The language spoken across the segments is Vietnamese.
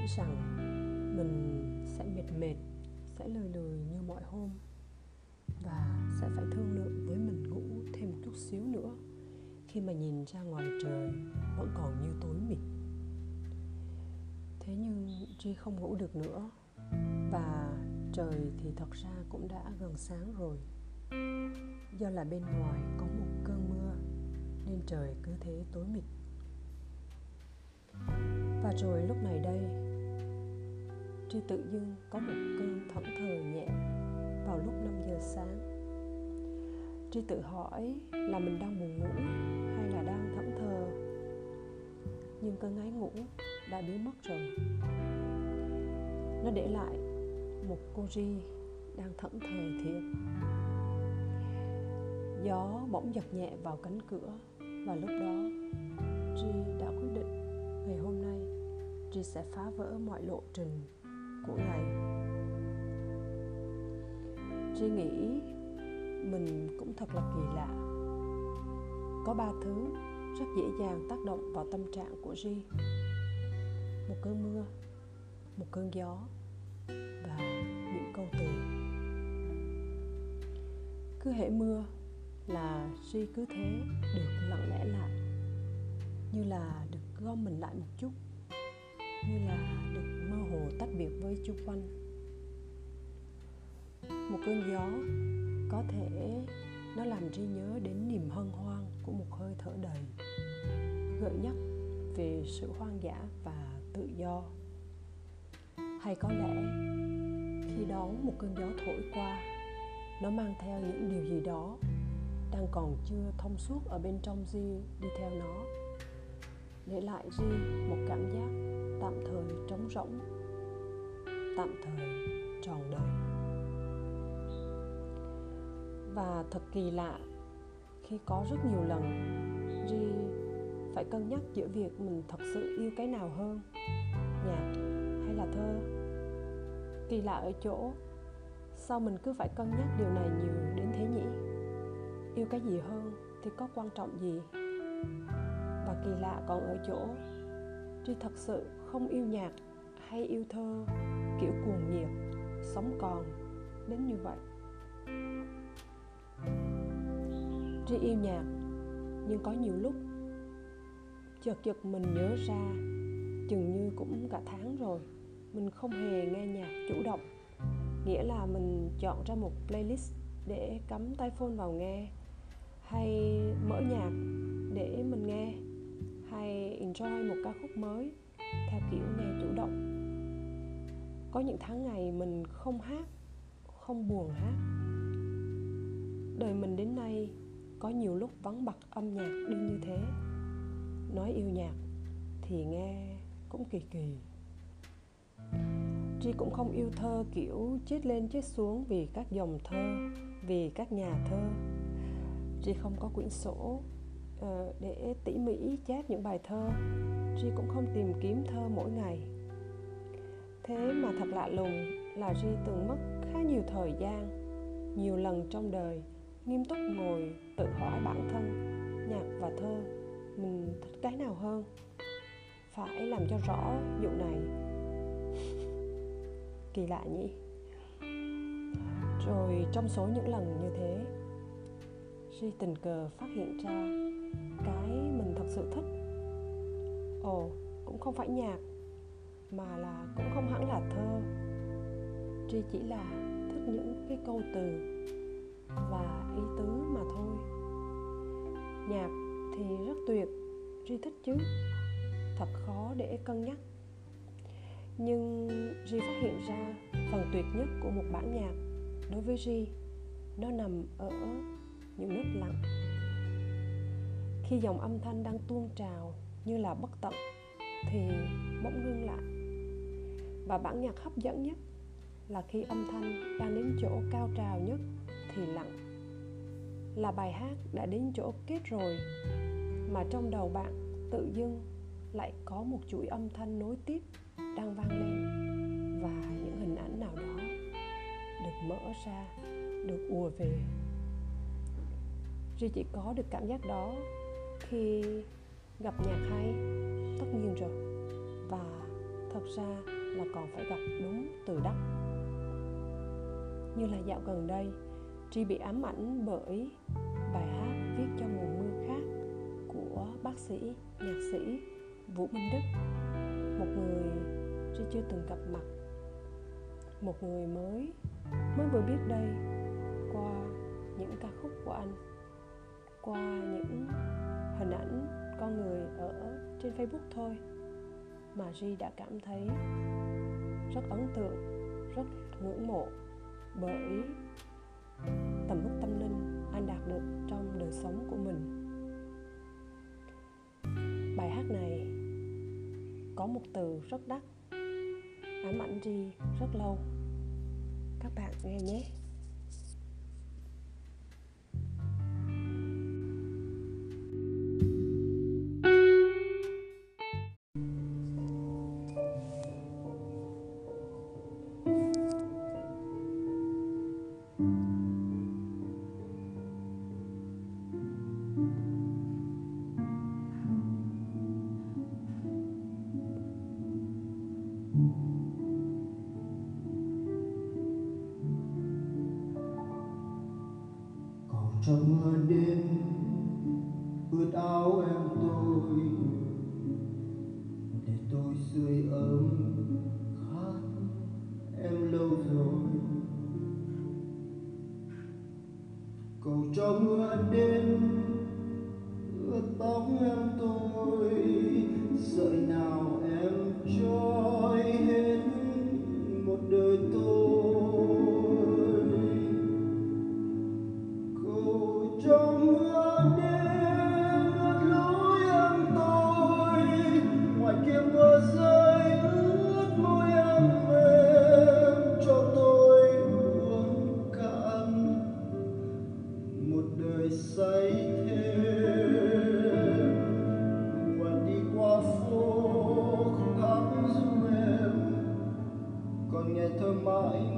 nghĩ rằng mình sẽ mệt mệt, sẽ lười lười như mọi hôm và sẽ phải thương lượng với mình ngủ thêm một chút xíu nữa. Khi mà nhìn ra ngoài trời vẫn còn như tối mịt. Thế nhưng chi không ngủ được nữa và trời thì thật ra cũng đã gần sáng rồi. Do là bên ngoài có một cơn mưa nên trời cứ thế tối mịt. Và rồi lúc này đây Tri tự dưng có một cơn thẫn thờ nhẹ vào lúc 5 giờ sáng. Tri tự hỏi là mình đang buồn ngủ hay là đang thẫn thờ? Nhưng cơn ái ngủ đã biến mất rồi. Nó để lại một cô Ri đang thẫn thờ thiệt. Gió bỗng giật nhẹ vào cánh cửa Và lúc đó Tri đã quyết định ngày hôm nay Tri sẽ phá vỡ mọi lộ trình của ngày suy nghĩ mình cũng thật là kỳ lạ. Có ba thứ rất dễ dàng tác động vào tâm trạng của Ri Một cơn mưa, một cơn gió và những câu từ Cứ hễ mưa là Ri cứ thế được lặng lẽ lại Như là được gom mình lại một chút Như là tách biệt với chung quanh một cơn gió có thể nó làm trí nhớ đến niềm hân hoan của một hơi thở đầy, gợi nhắc về sự hoang dã và tự do. Hay có lẽ khi đó một cơn gió thổi qua, nó mang theo những điều gì đó đang còn chưa thông suốt ở bên trong Di đi theo nó, để lại Di một cảm giác tạm thời trống rỗng tạm thời, tròn đời. Và thật kỳ lạ, khi có rất nhiều lần, Ri phải cân nhắc giữa việc mình thật sự yêu cái nào hơn, nhạc hay là thơ. Kỳ lạ ở chỗ, sao mình cứ phải cân nhắc điều này nhiều đến thế nhỉ? Yêu cái gì hơn thì có quan trọng gì? Và kỳ lạ còn ở chỗ, Ri thật sự không yêu nhạc hay yêu thơ, kiểu cuồng nhiệt, sống còn, đến như vậy. Tri yêu nhạc, nhưng có nhiều lúc chợt chợt mình nhớ ra chừng như cũng cả tháng rồi, mình không hề nghe nhạc chủ động. Nghĩa là mình chọn ra một playlist để cắm tai phone vào nghe, hay mở nhạc để mình nghe, hay enjoy một ca khúc mới theo kiểu nghe chủ động có những tháng ngày mình không hát không buồn hát đời mình đến nay có nhiều lúc vắng bặt âm nhạc đi như thế nói yêu nhạc thì nghe cũng kỳ kỳ Tri cũng không yêu thơ kiểu chết lên chết xuống vì các dòng thơ, vì các nhà thơ. Tri không có quyển sổ uh, để tỉ mỉ chép những bài thơ. Tri cũng không tìm kiếm thơ mỗi ngày. Thế mà thật lạ lùng là ri từng mất khá nhiều thời gian, nhiều lần trong đời nghiêm túc ngồi tự hỏi bản thân nhạc và thơ mình thích cái nào hơn? Phải làm cho rõ vụ này. Kỳ lạ nhỉ? Rồi trong số những lần như thế Duy tình cờ phát hiện ra cái mình thật sự thích. Ồ cũng không phải nhạc mà là cũng không hẳn là thơ. Tri chỉ là thích những cái câu từ và ý tứ mà thôi. Nhạc thì rất tuyệt, tri thích chứ, thật khó để cân nhắc. Nhưng Ri phát hiện ra phần tuyệt nhất của một bản nhạc đối với Ri nó nằm ở những nốt lặng. Khi dòng âm thanh đang tuôn trào như là bất tận, thì bỗng ngưng lại và bản nhạc hấp dẫn nhất là khi âm thanh đang đến chỗ cao trào nhất thì lặng. Là bài hát đã đến chỗ kết rồi mà trong đầu bạn tự dưng lại có một chuỗi âm thanh nối tiếp đang vang lên và những hình ảnh nào đó được mở ra, được ùa về. Duy chỉ có được cảm giác đó khi gặp nhạc hay tất nhiên rồi. Và thật ra là còn phải gặp đúng từ đắc. Như là dạo gần đây Tri bị ám ảnh bởi bài hát viết cho mùa mưa khác của bác sĩ, nhạc sĩ Vũ Minh Đức một người Tri chưa từng gặp mặt một người mới mới vừa biết đây qua những ca khúc của anh qua những hình ảnh con người ở trên Facebook thôi mà Ri đã cảm thấy rất ấn tượng, rất ngưỡng mộ bởi tầm mức tâm linh anh đạt được trong đời sống của mình. Bài hát này có một từ rất đắt, ám ảnh Ri rất lâu. Các bạn nghe nhé. Mưa đêm. Ướt tóc em tôi sợi nào em trôi hết một đời tôi. Còn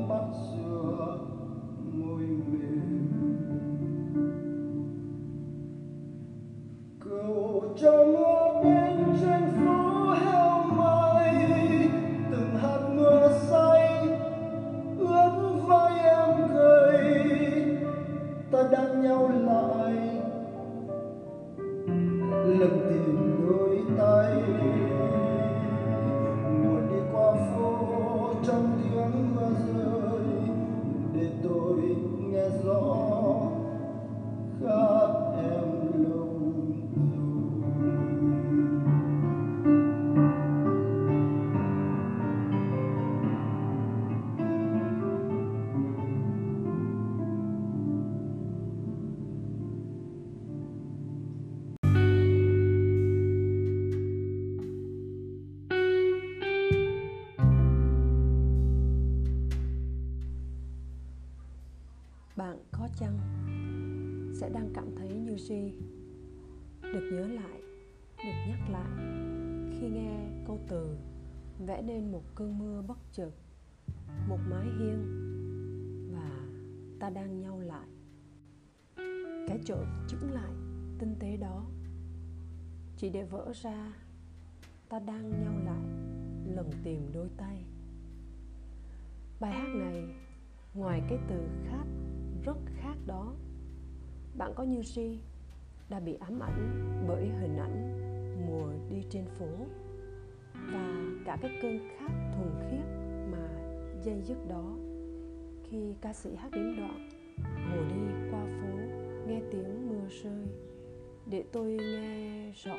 cơn mưa bất chợt, một mái hiên và ta đang nhau lại. Cái chỗ chững lại tinh tế đó. Chỉ để vỡ ra, ta đang nhau lại, lần tìm đôi tay. Bài hát này, ngoài cái từ khác rất khác đó. Bạn có như si đã bị ám ảnh bởi hình ảnh mùa đi trên phố và cả cái cơn khát thuần khiết mà dây dứt đó, khi ca sĩ hát đến đoạn mùa đi qua phố, nghe tiếng mưa rơi, để tôi nghe rõ.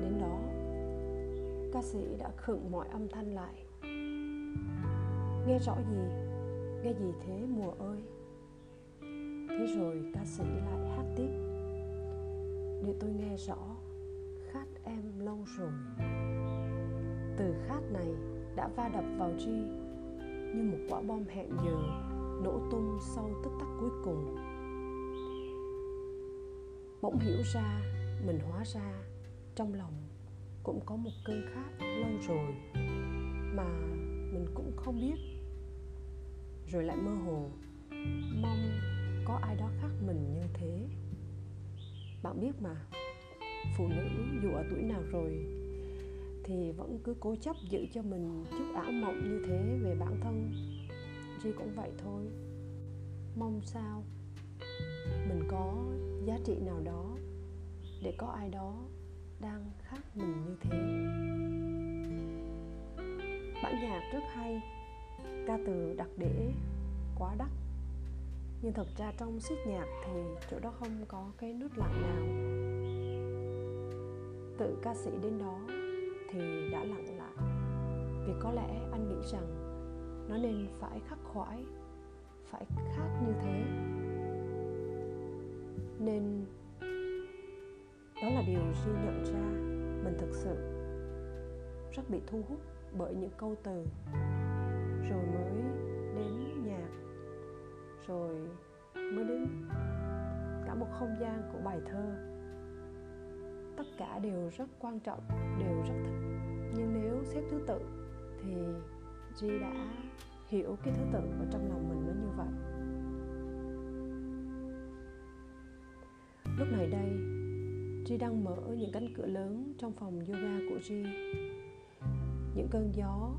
Đến đó, ca sĩ đã khựng mọi âm thanh lại. Nghe rõ gì? Nghe gì thế, mùa ơi? Thế rồi ca sĩ lại hát tiếp. Để tôi nghe rõ, khát em lâu rồi từ khát này đã va đập vào G như một quả bom hẹn giờ nổ tung sau tức tắc cuối cùng. Bỗng hiểu ra, mình hóa ra, trong lòng cũng có một cơn khát lâu rồi mà mình cũng không biết. Rồi lại mơ hồ, mong có ai đó khác mình như thế. Bạn biết mà, phụ nữ dù ở tuổi nào rồi thì vẫn cứ cố chấp giữ cho mình chút ảo mộng như thế về bản thân. Ri cũng vậy thôi. Mong sao mình có giá trị nào đó để có ai đó đang khác mình như thế. Bản nhạc rất hay, ca từ đặc để quá đắt. Nhưng thật ra trong siết nhạc thì chỗ đó không có cái nút lặng nào. Tự ca sĩ đến đó thì đã lặng lại. Vì có lẽ anh nghĩ rằng nó nên phải khắc khoải, phải khác như thế. Nên đó là điều duy nhận ra mình thực sự rất bị thu hút bởi những câu từ, rồi mới đến nhạc, rồi mới đến cả một không gian của bài thơ. Tất cả đều rất quan trọng, đều rất thích nhưng nếu xếp thứ tự thì G đã hiểu cái thứ tự ở trong lòng mình nó như vậy. Lúc này đây, G đang mở những cánh cửa lớn trong phòng yoga của G. Những cơn gió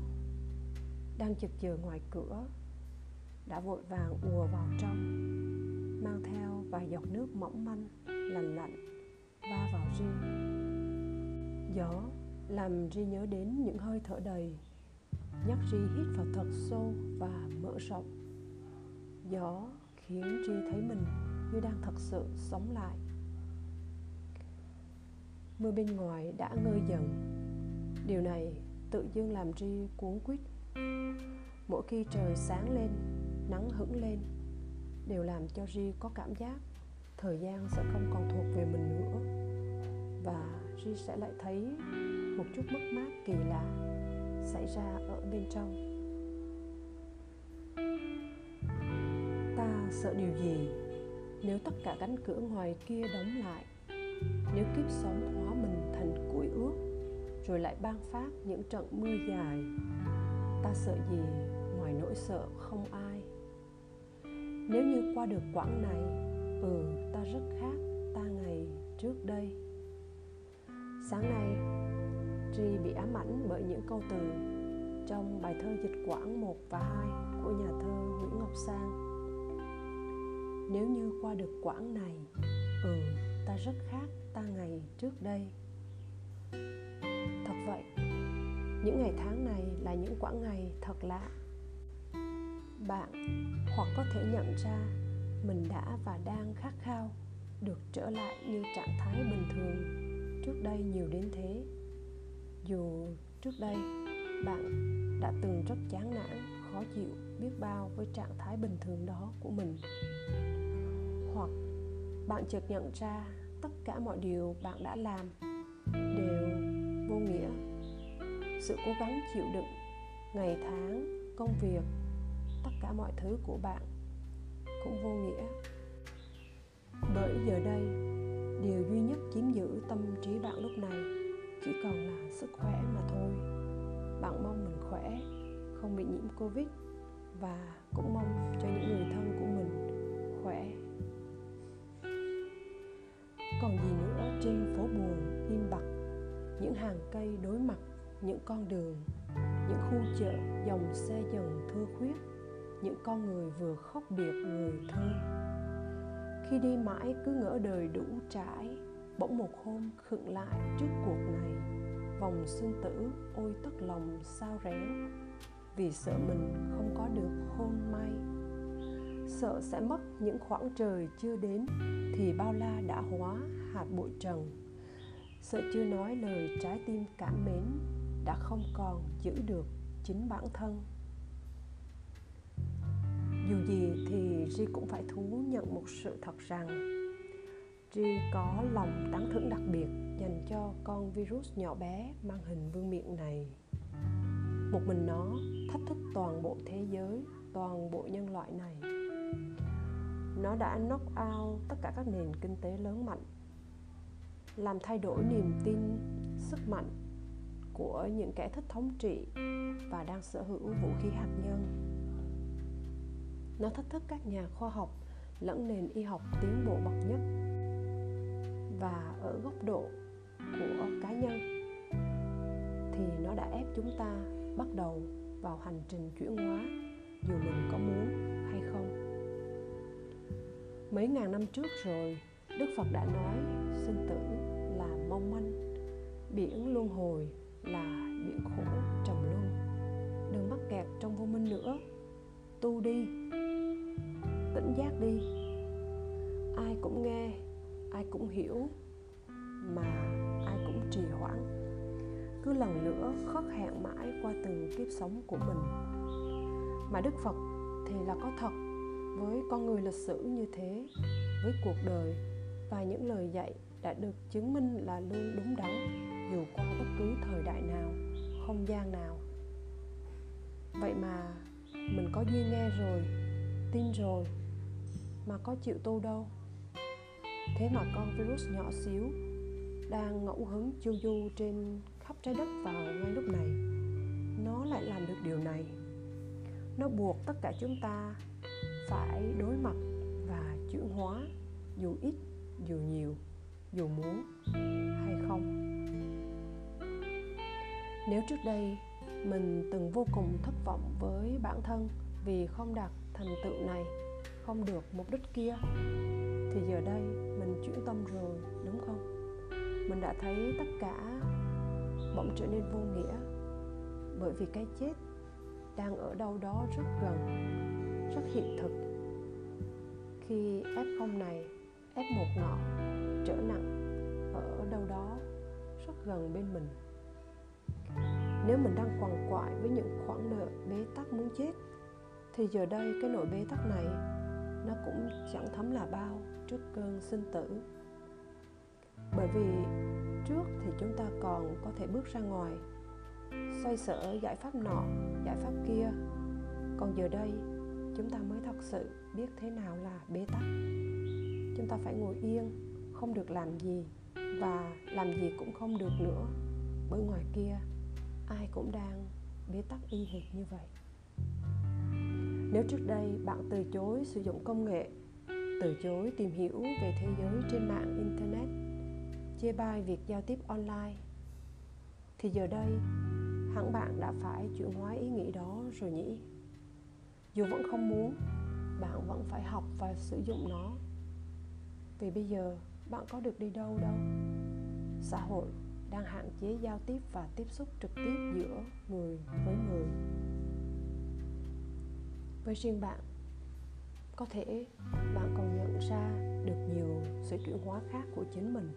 đang chực chờ ngoài cửa đã vội vàng ùa vào trong, mang theo vài giọt nước mỏng manh lành lạnh, va vào ri gió làm ri nhớ đến những hơi thở đầy. Nhắc ri hít vào thật sâu và mở rộng. Gió khiến ri thấy mình như đang thật sự sống lại. Mưa bên ngoài đã ngơi dần. Điều này tự dưng làm ri cuốn quýt. Mỗi khi trời sáng lên, nắng hững lên, đều làm cho Ri có cảm giác thời gian sẽ không còn thuộc về mình nữa. Và Ri sẽ lại thấy một chút mất mát kỳ lạ xảy ra ở bên trong. Ta sợ điều gì? Nếu tất cả cánh cửa ngoài kia đóng lại, nếu kiếp sống hóa mình thành củi ướt rồi lại ban phát những trận mưa dài, ta sợ gì ngoài nỗi sợ không ai? Nếu như qua được quãng này ừ ta rất khác ta ngày trước đây. Sáng nay Tri bị ám ảnh bởi những câu từ trong bài thơ dịch quãng 1 và 2 của nhà thơ Nguyễn Ngọc Sang. Nếu như qua được quãng này, ừ, ta rất khác ta ngày trước đây. Thật vậy, những ngày tháng này là những quãng ngày thật lạ bạn hoặc có thể nhận ra mình đã và đang khát khao được trở lại như trạng thái bình thường trước đây nhiều đến thế dù trước đây bạn đã từng rất chán nản, khó chịu, biết bao với trạng thái bình thường đó của mình. Hoặc bạn chợt nhận ra tất cả mọi điều bạn đã làm đều vô nghĩa. Sự cố gắng chịu đựng ngày tháng, công việc, tất cả mọi thứ của bạn cũng vô nghĩa. Bởi giờ đây, điều duy nhất chiếm giữ tâm trí bạn lúc này chỉ còn là sức khỏe mà thôi. Bạn mong mình khỏe, không bị nhiễm covid và cũng mong cho những người thân của mình khỏe. Còn gì nữa? Trên phố buồn, im bặt, những hàng cây đối mặt, những con đường, những khu chợ dòng xe dần thưa khuyết, những con người vừa khóc biệt người thơ. Khi đi mãi cứ ngỡ đời đủ trải bỗng một hôm khựng lại trước cuộc này, vòng sinh tử ôi tất lòng sao réo vì sợ mình không có được hôn may, sợ sẽ mất những khoảng trời chưa đến thì bao la đã hóa hạt bụi trần. Sợ chưa nói lời trái tim cảm mến đã không còn giữ được chính bản thân. Dù gì thì Ri cũng phải thú nhận một sự thật rằng Ri có lòng tán thưởng đặc biệt dành cho con virus nhỏ bé mang hình vương miện này. Một mình nó thách thức toàn bộ thế giới, toàn bộ nhân loại này. Nó đã knock out tất cả các nền kinh tế lớn mạnh, làm thay đổi niềm tin, sức mạnh của những kẻ thích thống trị và đang sở hữu vũ khí hạt nhân nó thách thức các nhà khoa học lẫn nền y học tiến bộ bậc nhất và ở góc độ của cá nhân, thì nó đã ép chúng ta bắt đầu vào hành trình chuyển hóa, dù mình có muốn hay không. Mấy ngàn năm trước rồi, đức phật đã nói, sinh tử là mong manh, biển luân hồi là biển khổ trầm luân. Đừng mắc kẹt trong vô minh nữa. Tu đi, tỉnh giác đi. Ai cũng nghe ai cũng hiểu, mà ai cũng trì hoãn. Cứ lần nữa khất hẹn mãi qua từng kiếp sống của mình. Mà đức phật thì là có thật, với con người lịch sử như thế, với cuộc đời và những lời dạy đã được chứng minh là luôn đúng đắn, dù qua bất cứ thời đại nào, không gian nào. Vậy mà mình có duyên nghe rồi, tin rồi, mà có chịu tu đâu? Thế mà con virus nhỏ xíu đang ngẫu hứng chu du trên khắp trái đất vào ngay lúc này? Nó lại làm được điều này. Nó buộc tất cả chúng ta phải đối mặt và chuyển hóa, dù ít, dù nhiều, dù muốn hay không. Nếu trước đây mình từng vô cùng thất vọng với bản thân vì không đạt thành tựu này, không được mục đích kia, thì giờ đây mình chuyển tâm rồi, đúng không? Mình đã thấy tất cả bỗng trở nên vô nghĩa bởi vì cái chết đang ở đâu đó rất gần, rất hiện thực. Khi f0 này f1 nọ trở nặng ở đâu đó rất gần bên mình. Nếu mình đang quằn quại với những khoản nợ bế tắc muốn chết, thì giờ đây cái nỗi bế tắc này nó cũng chẳng thấm là bao trước cơn sinh tử. Bởi vì trước thì chúng ta còn có thể bước ra ngoài, xoay sở giải pháp nọ, giải pháp kia. Còn giờ đây, chúng ta mới thật sự biết thế nào là bế tắc. Chúng ta phải ngồi yên, không được làm gì và làm gì cũng không được nữa. Bởi ngoài kia, ai cũng đang bế tắc y hệt như vậy nếu trước đây bạn từ chối sử dụng công nghệ, từ chối tìm hiểu về thế giới trên mạng internet, chê bai việc giao tiếp online, thì giờ đây hẳn bạn đã phải chuyển hóa ý nghĩ đó rồi nhỉ? Dù vẫn không muốn, bạn vẫn phải học và sử dụng nó. Vì bây giờ bạn có được đi đâu đâu. Xã hội đang hạn chế giao tiếp và tiếp xúc trực tiếp giữa người với người với riêng bạn, có thể bạn còn nhận ra được nhiều sự chuyển hóa khác của chính mình.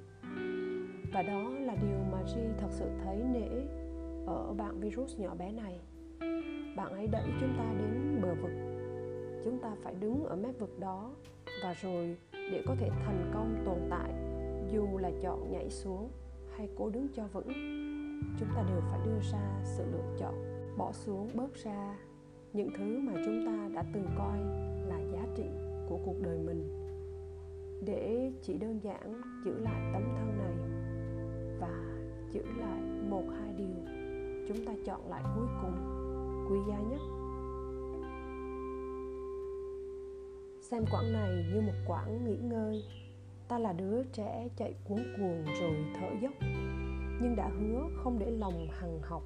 Và đó là điều mà Ri thật sự thấy nể ở bạn virus nhỏ bé này. Bạn ấy đẩy chúng ta đến bờ vực. Chúng ta phải đứng ở mép vực đó và rồi để có thể thành công tồn tại, dù là chọn nhảy xuống hay cố đứng cho vững, chúng ta đều phải đưa ra sự lựa chọn, bỏ xuống, bớt ra những thứ mà chúng ta đã từng coi là giá trị của cuộc đời mình. Để chỉ đơn giản giữ lại tấm thân này và giữ lại một hai điều chúng ta chọn lại cuối cùng, quý giá nhất. Xem quãng này như một quãng nghỉ ngơi. Ta là đứa trẻ chạy cuốn cuồng rồi thở dốc, nhưng đã hứa không để lòng hằng học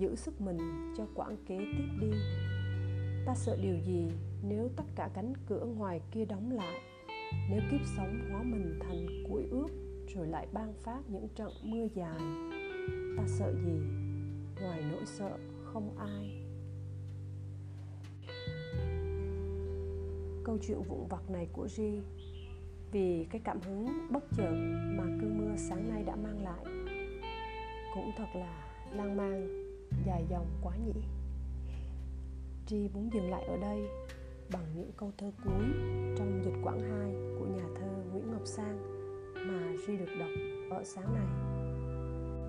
giữ sức mình cho quãng kế tiếp đi. Ta sợ điều gì nếu tất cả cánh cửa ngoài kia đóng lại? Nếu kiếp sống hóa mình thành củi ước rồi lại ban phát những trận mưa dài, ta sợ gì? Ngoài nỗi sợ, không ai. Câu chuyện vụn vặt này của Ri vì cái cảm hứng bất chợt mà cơn mưa sáng nay đã mang lại, cũng thật là lang mang dài dòng quá nhỉ Tri muốn dừng lại ở đây bằng những câu thơ cuối trong dịch quãng 2 của nhà thơ Nguyễn Ngọc Sang mà Tri được đọc ở sáng nay.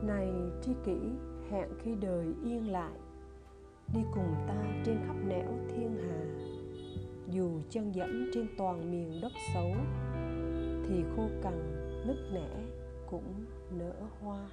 Này tri kỷ, hẹn khi đời yên lại, đi cùng ta trên khắp nẻo thiên hà. Dù chân dẫm trên toàn miền đất xấu, thì khô cằn nứt nẻ cũng nở hoa.